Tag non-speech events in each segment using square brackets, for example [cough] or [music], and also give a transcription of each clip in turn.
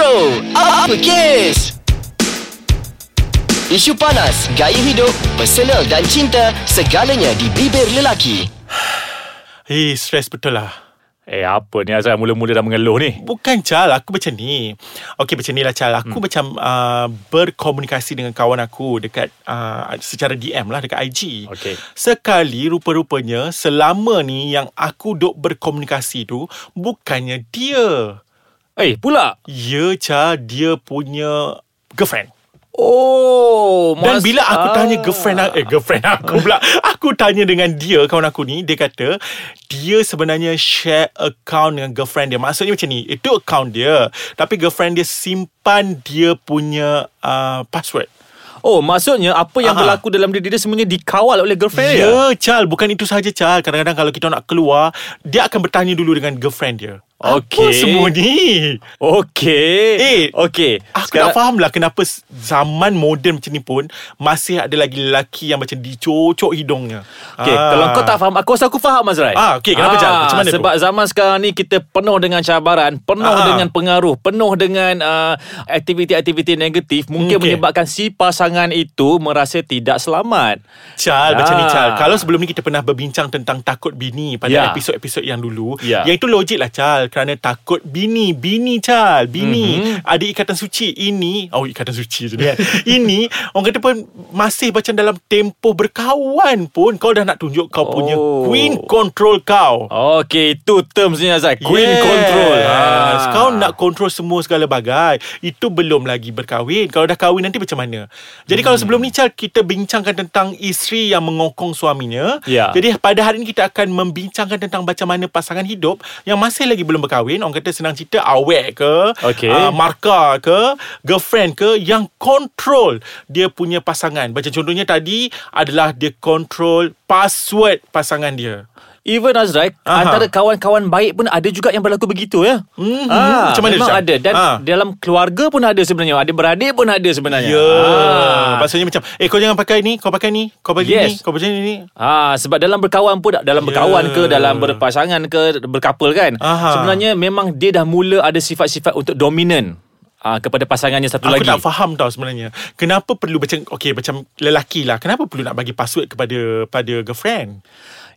Bro, apa kes? Isu panas, gaya hidup, personal dan cinta, segalanya di bibir lelaki. [sighs] Hei, stres betul lah. Eh apa ni Azal mula-mula dah mengeluh ni Bukan Chal, aku macam ni. Okey, macam ni lah Chal. Aku hmm. macam uh, berkomunikasi dengan kawan aku dekat uh, secara DM lah dekat IG. Okey. Sekali rupa-rupanya selama ni yang aku duk berkomunikasi tu bukannya dia. Eh pula Ya Chal, dia punya girlfriend. Oh Dan bila aku ah. tanya girlfriend aku, eh girlfriend aku pula, [laughs] aku tanya dengan dia kawan aku ni, dia kata dia sebenarnya share account dengan girlfriend dia. Maksudnya macam ni, itu account dia, tapi girlfriend dia simpan dia punya uh, password. Oh maksudnya Apa yang Ah. berlaku dalam diri dia Semuanya dikawal oleh girlfriend dia Ya, Chal, bukan itu sahaja Chal. Kadang-kadang kalau kita nak keluar, dia akan bertanya dulu dengan girlfriend dia. Apa Okey. semua ni? Okey Eh, Okey Aku tak faham lah kenapa zaman moden macam ni pun masih ada lagi lelaki yang macam dicocok hidungnya. Okay, ah. kalau kau tak faham Aku rasa aku faham Azrai Ah, okey, kenapa, Jal? Macam mana tu? Sebab zaman sekarang ni Kita penuh dengan cabaran Penuh Ah. dengan pengaruh Penuh dengan uh, Aktiviti-aktiviti negatif Mungkin Okey. menyebabkan Si pasangan itu Merasa tidak selamat Chal macam ni Ah. Chal Kalau sebelum ni kita pernah berbincang Tentang takut bini Pada Ya. episod-episod yang dulu Ya. Yang itu logik lah Chal Kerana takut bini Bini Chal Bini Mhm. Ada ikatan suci Ini Oh ikatan suci je kan [laughs] Ini Orang kata pun Masih macam dalam tempoh berkawan pun Kau dah nak tunjuk Kau punya Oh. Queen control kau Okey, itu termsnya Azrai Queen Yes. control. Ah. Kau nak kontrol semua segala bagai Itu belum lagi berkahwin Kalau dah kahwin nanti macam mana Jadi hmm. kalau sebelum ni Chal Kita bincangkan tentang Isteri yang mengokong suaminya Ya. Jadi pada hari ini Kita akan membincangkan Tentang macam mana pasangan hidup Yang masih lagi belum berkahwin Orang kata senang cerita Awek ke Okey. ah, Marka ke Girlfriend ke Yang kontrol Dia punya pasangan Macam contohnya tadi Adalah dia kontrol Password pasangan dia Even Azrai Aha. Antara kawan-kawan baik pun Ada juga yang berlaku begitu ya Mhm. Ah, Macam mana, Memang Syam? ada Dan Ah. dalam keluarga pun ada sebenarnya Ada beradik pun ada sebenarnya Ya Ah. Maksudnya macam Eh kau jangan pakai ni Kau pakai ni Kau pakai Yes. ni Kau pakai ni, Ah sebab dalam berkawan pun dalam Ya. berkawan ke dalam berpasangan ke berkapal kan Aha. sebenarnya memang dia dah mula ada sifat-sifat untuk dominan ah kepada pasangannya satu Aku lagi. tak faham tau sebenarnya Kenapa perlu macam Okay macam lelaki lah Kenapa perlu nak bagi password kepada Pada girlfriend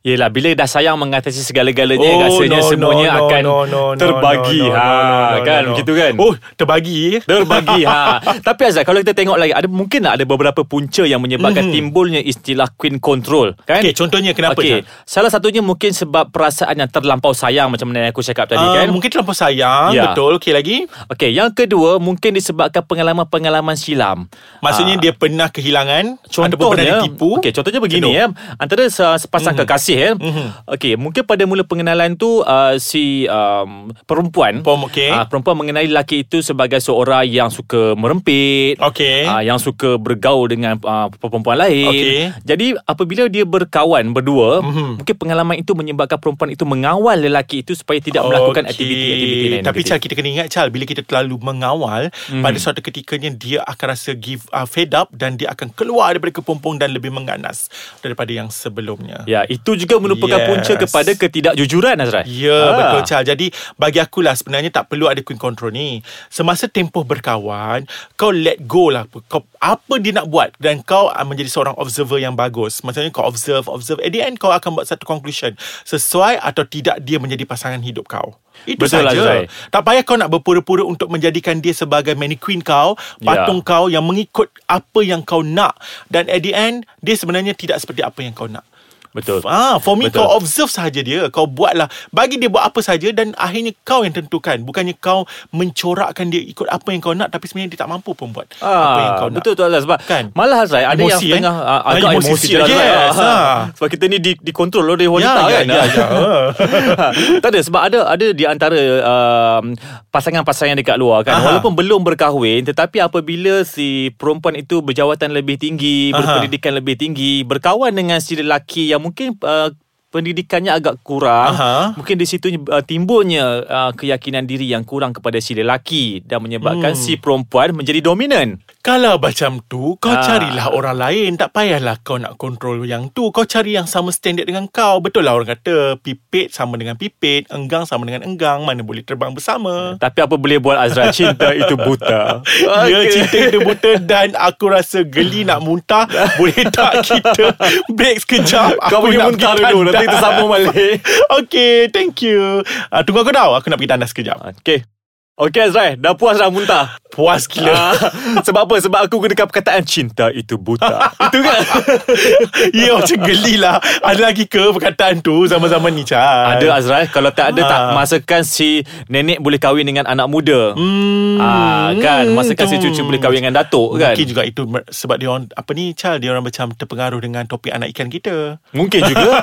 Yelah bila dah sayang mengatasi segala-galanya Oh, rasanya no, semuanya no, no, akan no, no, no, terbagi no, no, ha no, no, no, kan no. begitu kan. Oh terbagi Terbagi ha. [laughs] Tapi Azhar kalau kita tengok lagi ada mungkin ada beberapa punca yang menyebabkan Mhm. timbulnya istilah queen control kan. Okay contohnya kenapa Okey, Syam? salah satunya mungkin sebab perasaan yang terlampau sayang macam mana aku cakap tadi Ah, kan. Mungkin terlampau sayang Ya. Betul Okay lagi Okey, yang kedua mungkin disebabkan pengalaman-pengalaman silam. Maksudnya Ah, dia pernah kehilangan Ataupun pernah Contohnya ditipu Okey, contohnya begini ya. Antara se- sepasang Mhm. kekasih ya. Mhm. Okey, mungkin pada mula pengenalan tu uh, si um, perempuan Pom, okey. ah, perempuan mengenali lelaki itu sebagai seorang yang suka merempit. Okey. ah, yang suka bergaul dengan uh, perempuan lain. Okey. Jadi apabila dia berkawan berdua, Mhm. mungkin pengalaman itu menyebabkan perempuan itu mengawal lelaki itu supaya tidak melakukan aktiviti-aktiviti lain. Tapi. Chal kita kena ingat Chal Bila kita terlalu mengawal Mhm. Pada suatu ketikanya Dia akan rasa give uh, fed up Dan dia akan keluar daripada kepompong Dan lebih mengganas Daripada yang sebelumnya Ya, itu juga merupakan Yes. punca kepada ketidakjujuran Azrai. Ya Ah. betul Chal Jadi bagi akulah sebenarnya tak perlu ada queen control ni Semasa tempoh berkawan Kau let go lah kau, Apa dia nak buat Dan kau uh, menjadi seorang observer yang bagus Maksudnya kau observe Observe At the end kau akan buat satu conclusion Sesuai atau tidak dia menjadi pasangan hidup kau itu Betul, saja. Tak payah kau nak berpura-pura untuk menjadikan dia sebagai mannequin kau, patung Ya. kau yang mengikut apa yang kau nak dan at the end dia sebenarnya tidak seperti apa yang kau nak. Betul. Ah, for me Betul. kau observe sahaja dia. Kau buatlah. Bagi dia buat apa saja dan akhirnya kau yang tentukan. Bukannya kau mencorakkan dia ikut apa yang kau nak tapi sebenarnya dia tak mampu pun buat apa yang kau nak. Betul tu Azrai sebab Kan? malah Azrai ada yang Emosi, kan? setengah ah, Ah, agak emosi emosi, lah. Yes, Ah, ah. Sebab kita ni di, dikontrol oleh wanita Ya, ya, kan. ya, ya. [laughs] tak ada sebab ada ada di antara um, pasangan-pasangan dekat luar kan Aha. walaupun belum berkahwin tetapi apabila si perempuan itu berjawatan lebih tinggi, Aha. berpendidikan lebih tinggi, berkawan dengan si lelaki yang mungkin uh, pendidikannya agak kurang Aha. mungkin di situ uh, timbulnya uh, keyakinan diri yang kurang kepada si lelaki dan menyebabkan Hmm. si perempuan menjadi dominan Kalau macam tu Kau Ah. carilah orang lain. Tak payahlah kau nak kontrol yang tu. Kau cari yang sama standard dengan kau. Betul lah orang kata Pipit sama dengan pipit Enggang sama dengan enggang. Mana boleh terbang bersama. [laughs] Tapi apa boleh buat Azra Cinta itu buta. [laughs] Ya Okey. cinta itu buta Dan aku rasa geli nak muntah. [laughs] Boleh tak kita Break sekejap? Kau Aku pergi nak muntah dulu tandas. Nanti tersambung balik. Okay thank you. Uh, Tunggu aku tahu. Aku nak pergi tandas sekejap. Okay Okay Azrai Dah puas dah muntah Puas gila Ah, [laughs] Sebab apa? Sebab aku gunakan perkataan Cinta itu buta [laughs] Itu kan [laughs] Ya macam geli lah Ada lagi ke perkataan tu Zaman-zaman ni Chal Ada Azrai Kalau tak ada tak Ah. Masakan si Nenek boleh kahwin dengan anak muda Hmm, Ah kan Masakan si tu. cucu boleh kahwin dengan datuk kan Mungkin juga itu sebab dia orang apa ni Chal dia orang macam terpengaruh dengan topik anak ikan kita. Mungkin juga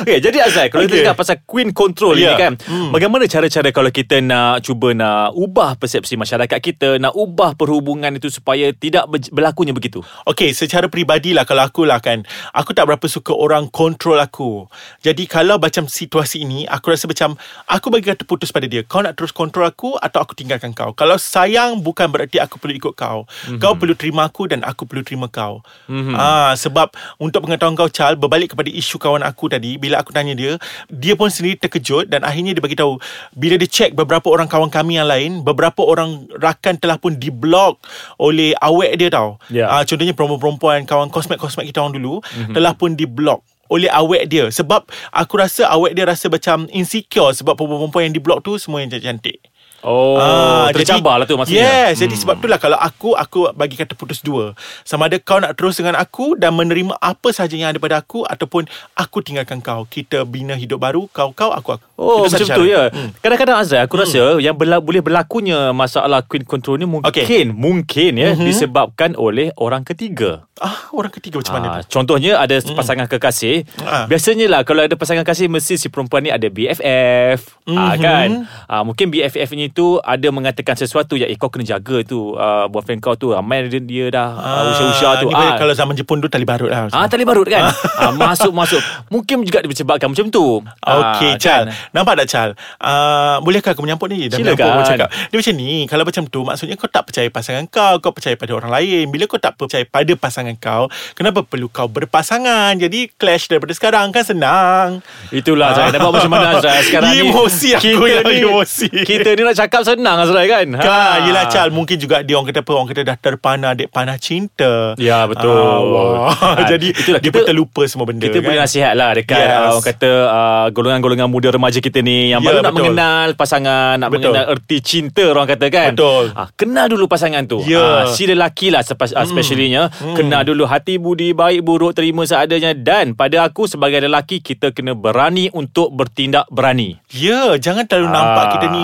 okay, Jadi Azrai Kalau kita Okay. cakap pasal Queen control Ya. ini kan Hmm. Bagaimana cara-cara Kalau kita nak Cuba nak Ubah persepsi masyarakat kita Nak ubah perhubungan itu Supaya tidak ber- berlakunya begitu Okey, secara peribadi lah kalau aku lah kan, aku tak berapa suka orang kontrol aku. Jadi kalau macam situasi ini, aku rasa macam aku bagi kata putus pada dia. Kau nak terus kontrol aku atau aku tinggalkan kau. Kalau sayang bukan berarti aku perlu ikut kau. Mm-hmm. Kau perlu terima aku dan aku perlu terima kau. Mm-hmm. Ah, sebab untuk pengetahuan kau Chal, berbalik kepada isu kawan aku tadi, bila aku tanya dia, dia pun sendiri terkejut dan akhirnya dia bagi tahu bila dia check beberapa orang kawan kami yang lain, beberapa orang rakan telah pun diblok oleh awek dia tau. Ya. Ah, contohnya perempuan-perempuan kawan kosmet-kosmet kita orang dulu mm-hmm. telah pun diblok oleh awek dia sebab aku rasa awek dia rasa macam insecure sebab perempuan-perempuan yang diblok tu semua yang cantik. Oh Ah, Tercabar lah tu maksudnya Yes, hmm. jadi sebab itulah kalau aku aku bagi kata putus dua. Sama ada kau nak terus dengan aku dan menerima apa sahaja yang ada pada aku ataupun aku tinggalkan kau. Kita bina hidup baru, kau kau aku aku. Oh Itu macam tu ya. Kadang-kadang Azrai aku rasa yang berla- boleh berlakunya masalah queen control ni mungkin Okey. mungkin ya disebabkan oleh orang ketiga. Ah, orang ketiga macam mana Ah, tu? contohnya ada pasangan kekasih. Ah. Biasanya lah kalau ada pasangan kekasih mesti si perempuan ni ada BFF. Ah, Mhm. kan? Ah, mungkin BFF ni tu ada mengatakan sesuatu ya eh kau kena jaga tu uh, boyfriend kau tu ramai dia, dia dah uh, usia-usia tu. Ni ah. kalau zaman Jepun tu tali barut lah. Ah tali barut kan [laughs] ah, Masuk masuk Mungkin juga disebabkan macam tu Okey, Ah, Chal. kan? Nampak tak, Chal? Uh, bolehkah aku menyampuk ni? Dah Silakan. menyampuk, cakap. Dia macam ni. Kalau macam tu, maksudnya kau tak percaya pasangan kau. Kau percaya pada orang lain. Bila kau tak percaya pada pasangan kau, kenapa perlu kau berpasangan? Jadi, clash daripada sekarang kan senang. Itulah Azrai Nampak macam mana Azrai Sekarang ni Emosi aku yang emosi. Kita ni nak cakap senang Azrai kan Kan, yelah Chal Mungkin juga dia orang kata apa Orang kata dah terpana Dek panah cinta Ya, betul. Ah, wah. Ah, [laughs] Jadi itulah, dia kita- pun terlupa semua benda kita kan? boleh nasihat lah dekat Yes. yes. orang kata uh, golongan-golongan muda remaja kita ni yang Ya, baru nak betul. mengenal pasangan, nak Betul. mengenal erti cinta orang kata kan. Betul. Ah, kenal dulu pasangan tu. Ya. Ah, si lelaki lah spe- uh, especially-nya kenal dulu hati budi baik buruk terima seadanya dan pada aku sebagai lelaki kita kena berani untuk bertindak berani. Ya, jangan terlalu nampak Ah. kita ni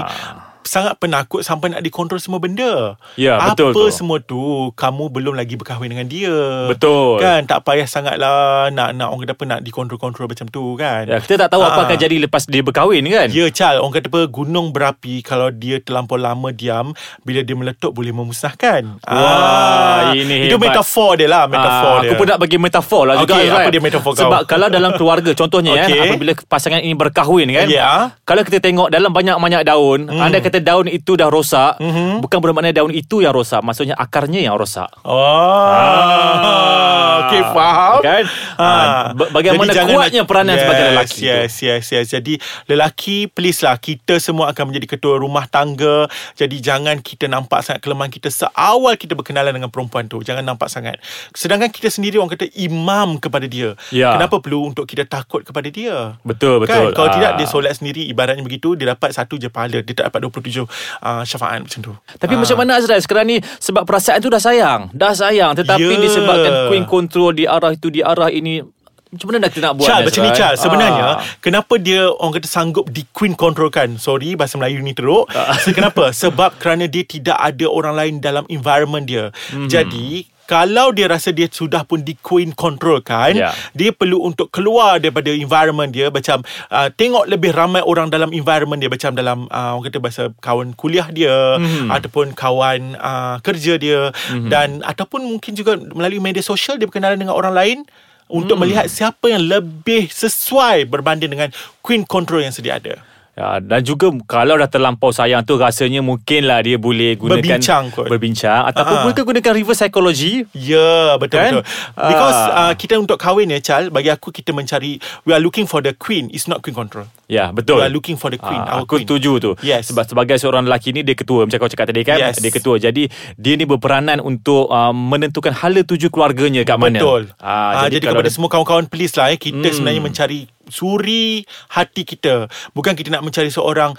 sangat penakut sampai nak dikontrol semua benda. Ya, Apa betul tu. semua tu, kamu belum lagi berkahwin dengan dia. Betul. Kan, tak payah sangatlah nak nak orang kata apa nak dikontrol-kontrol macam tu kan. Ya, kita tak tahu apa Ah. akan jadi lepas dia berkahwin kan. Ya Chal Orang kata apa Gunung berapi Kalau dia terlampau lama diam Bila dia meletup Boleh memusnahkan Wah, ini Itu hebat. metafor dia lah Metafor Ah, dia Aku pun nak bagi metafor lah juga Okey, Azrai. apa dia metafor kau? Sebab kalau dalam keluarga Contohnya Okey. okay. Apabila pasangan ini berkahwin kan Ya. Kalau kita tengok Dalam banyak-banyak daun hmm. Anda kata daun itu dah rosak Mhm. Bukan bermakna daun itu yang rosak Maksudnya akarnya yang rosak Oh, okay, faham. Kan? Ah, ba- bagaimana Jadi kuatnya peranan sebagai lelaki tu. Yes, yes, yes. Jadi lelaki, please lah. Kita semua akan menjadi ketua rumah tangga. Jadi jangan kita nampak sangat kelemahan kita seawal kita berkenalan dengan perempuan tu. Jangan nampak sangat. Sedangkan kita sendiri orang kata imam kepada dia. Ya. Kenapa perlu untuk kita takut kepada dia? Betul, betul. Kan? Kalau Ah. tidak, dia solat sendiri. Ibaratnya begitu, dia dapat satu je pahala. Dia tak dapat 27 uh, syafaat macam tu. Tapi Ah. macam mana Azrael sekarang ni Sebab perasaan tu dah sayang Dah sayang Tetapi Ya. disebabkan Queen control Di arah itu Di arah ini Macam mana nak kita nak buat Chal ni, macam ni Azrael? Chal Sebenarnya Ah. Kenapa dia Orang kata sanggup Di queen controlkan Sorry bahasa Melayu ni teruk so, Kenapa Sebab kerana dia tidak ada orang lain Dalam environment dia Mhm. Jadi kalau dia rasa dia sudah pun di queen controlkan Ya. dia perlu untuk keluar daripada environment dia macam uh, tengok lebih ramai orang dalam environment dia macam dalam uh, orang kata bahasa kawan kuliah dia Mhm. ataupun kawan uh, kerja dia dan ataupun mungkin juga melalui media sosial dia berkenalan dengan orang lain untuk Hmm. melihat siapa yang lebih sesuai berbanding dengan queen control yang sedia ada. Ya, dan juga kalau dah terlampau sayang tu rasanya mungkinlah dia boleh gunakan Berbincang kot. berbincang ataupun Ah. boleh gunakan reverse psychology. Ya, betul Kan? betul. Because Ah. uh, kita untuk kahwin ya, Chal, bagi aku kita mencari we are looking for the queen, it's not queen control. Ya, betul. We are looking for the queen, our aku queen. setuju tu. Yes. Sebab sebagai seorang lelaki ni dia ketua macam kau cakap tadi kan. Yes. Dia ketua. Jadi dia ni berperanan untuk uh, menentukan hala tuju keluarganya kat mana. Betul. Ah, Ah, jadi, kalau kepada dia- semua kawan-kawan please lah eh, kita Hmm. sebenarnya mencari suri hati kita. Bukan kita nak mencari seorang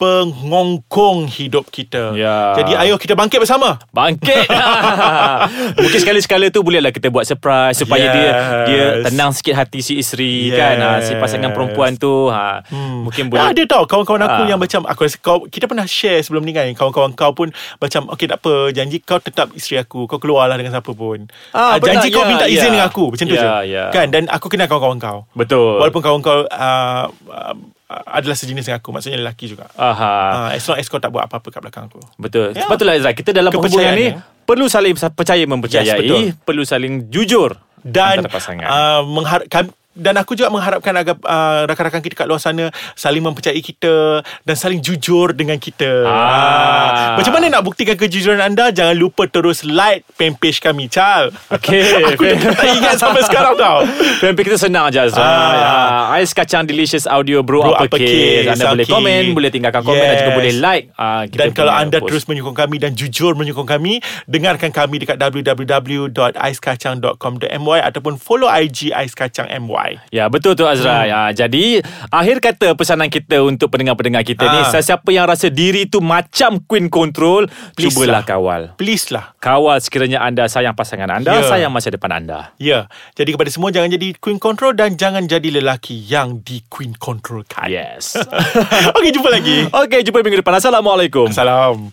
pengongkong hidup kita. Ya. Jadi ayo kita bangkit bersama. Bangkit [laughs] Mungkin sekali-sekala tu Bolehlah kita buat surprise Supaya Yes. dia Dia tenang sikit hati si isteri Yes. kan ha, Si pasangan perempuan tu ha, Hmm. Mungkin boleh. ada tau kawan-kawan aku Ah. yang macam aku rasa kau kita pernah share sebelum ni kan kawan-kawan kau pun macam okey tak apa janji kau tetap isteri aku kau keluarlah dengan siapa pun. Ah, Ah, janji kau ya, minta izin ya. dengan aku macam tu Ya, je. ya. Kan dan aku kenal kawan-kawan kau. Betul Walaupun kawan kau uh, uh, adalah sejenis dengan aku maksudnya lelaki juga. Aha. Ah, as long as kau tak buat apa-apa kat belakang aku. Betul. Ya. Sebab itulah Azra, kita dalam perhubungan ni ya. perlu saling percaya mempercayai, Yes, betul. perlu saling jujur dan uh, mengharap kami dan aku juga mengharapkan agar uh, rakan-rakan kita kat luar sana saling mempercayai kita dan saling jujur dengan kita. Ah. Macam mana nak buktikan kejujuran anda? Jangan lupa terus like fanpage kami, Chal. Okey. [laughs] aku dah tak ingat sampai sekarang tau. Pempe kita senang je Azra. Ah. Ah. Ais kacang delicious audio bro, Bro, uppercase. uppercase, Anda boleh okay. komen, boleh tinggalkan komen dan juga Yes. boleh like. Ah, kita Dan kalau anda post. terus menyokong kami dan jujur menyokong kami, dengarkan kami dekat www.aiskacang.com.my ataupun follow IG Ais Kacang MY. Ya betul tu Azra. Hmm. Ya, jadi akhir kata pesanan kita untuk pendengar-pendengar kita ni, Ah. sesiapa yang rasa diri tu macam queen control, Please cubalah lah. kawal. Please lah. Kawal sekiranya anda sayang pasangan anda, Ya. sayang masa depan anda. Ya, jadi kepada semua jangan jadi queen control dan jangan jadi lelaki yang di queen controlkan. Yes. [laughs] Okey, jumpa lagi. Okey, jumpa minggu depan. Assalamualaikum. Salam.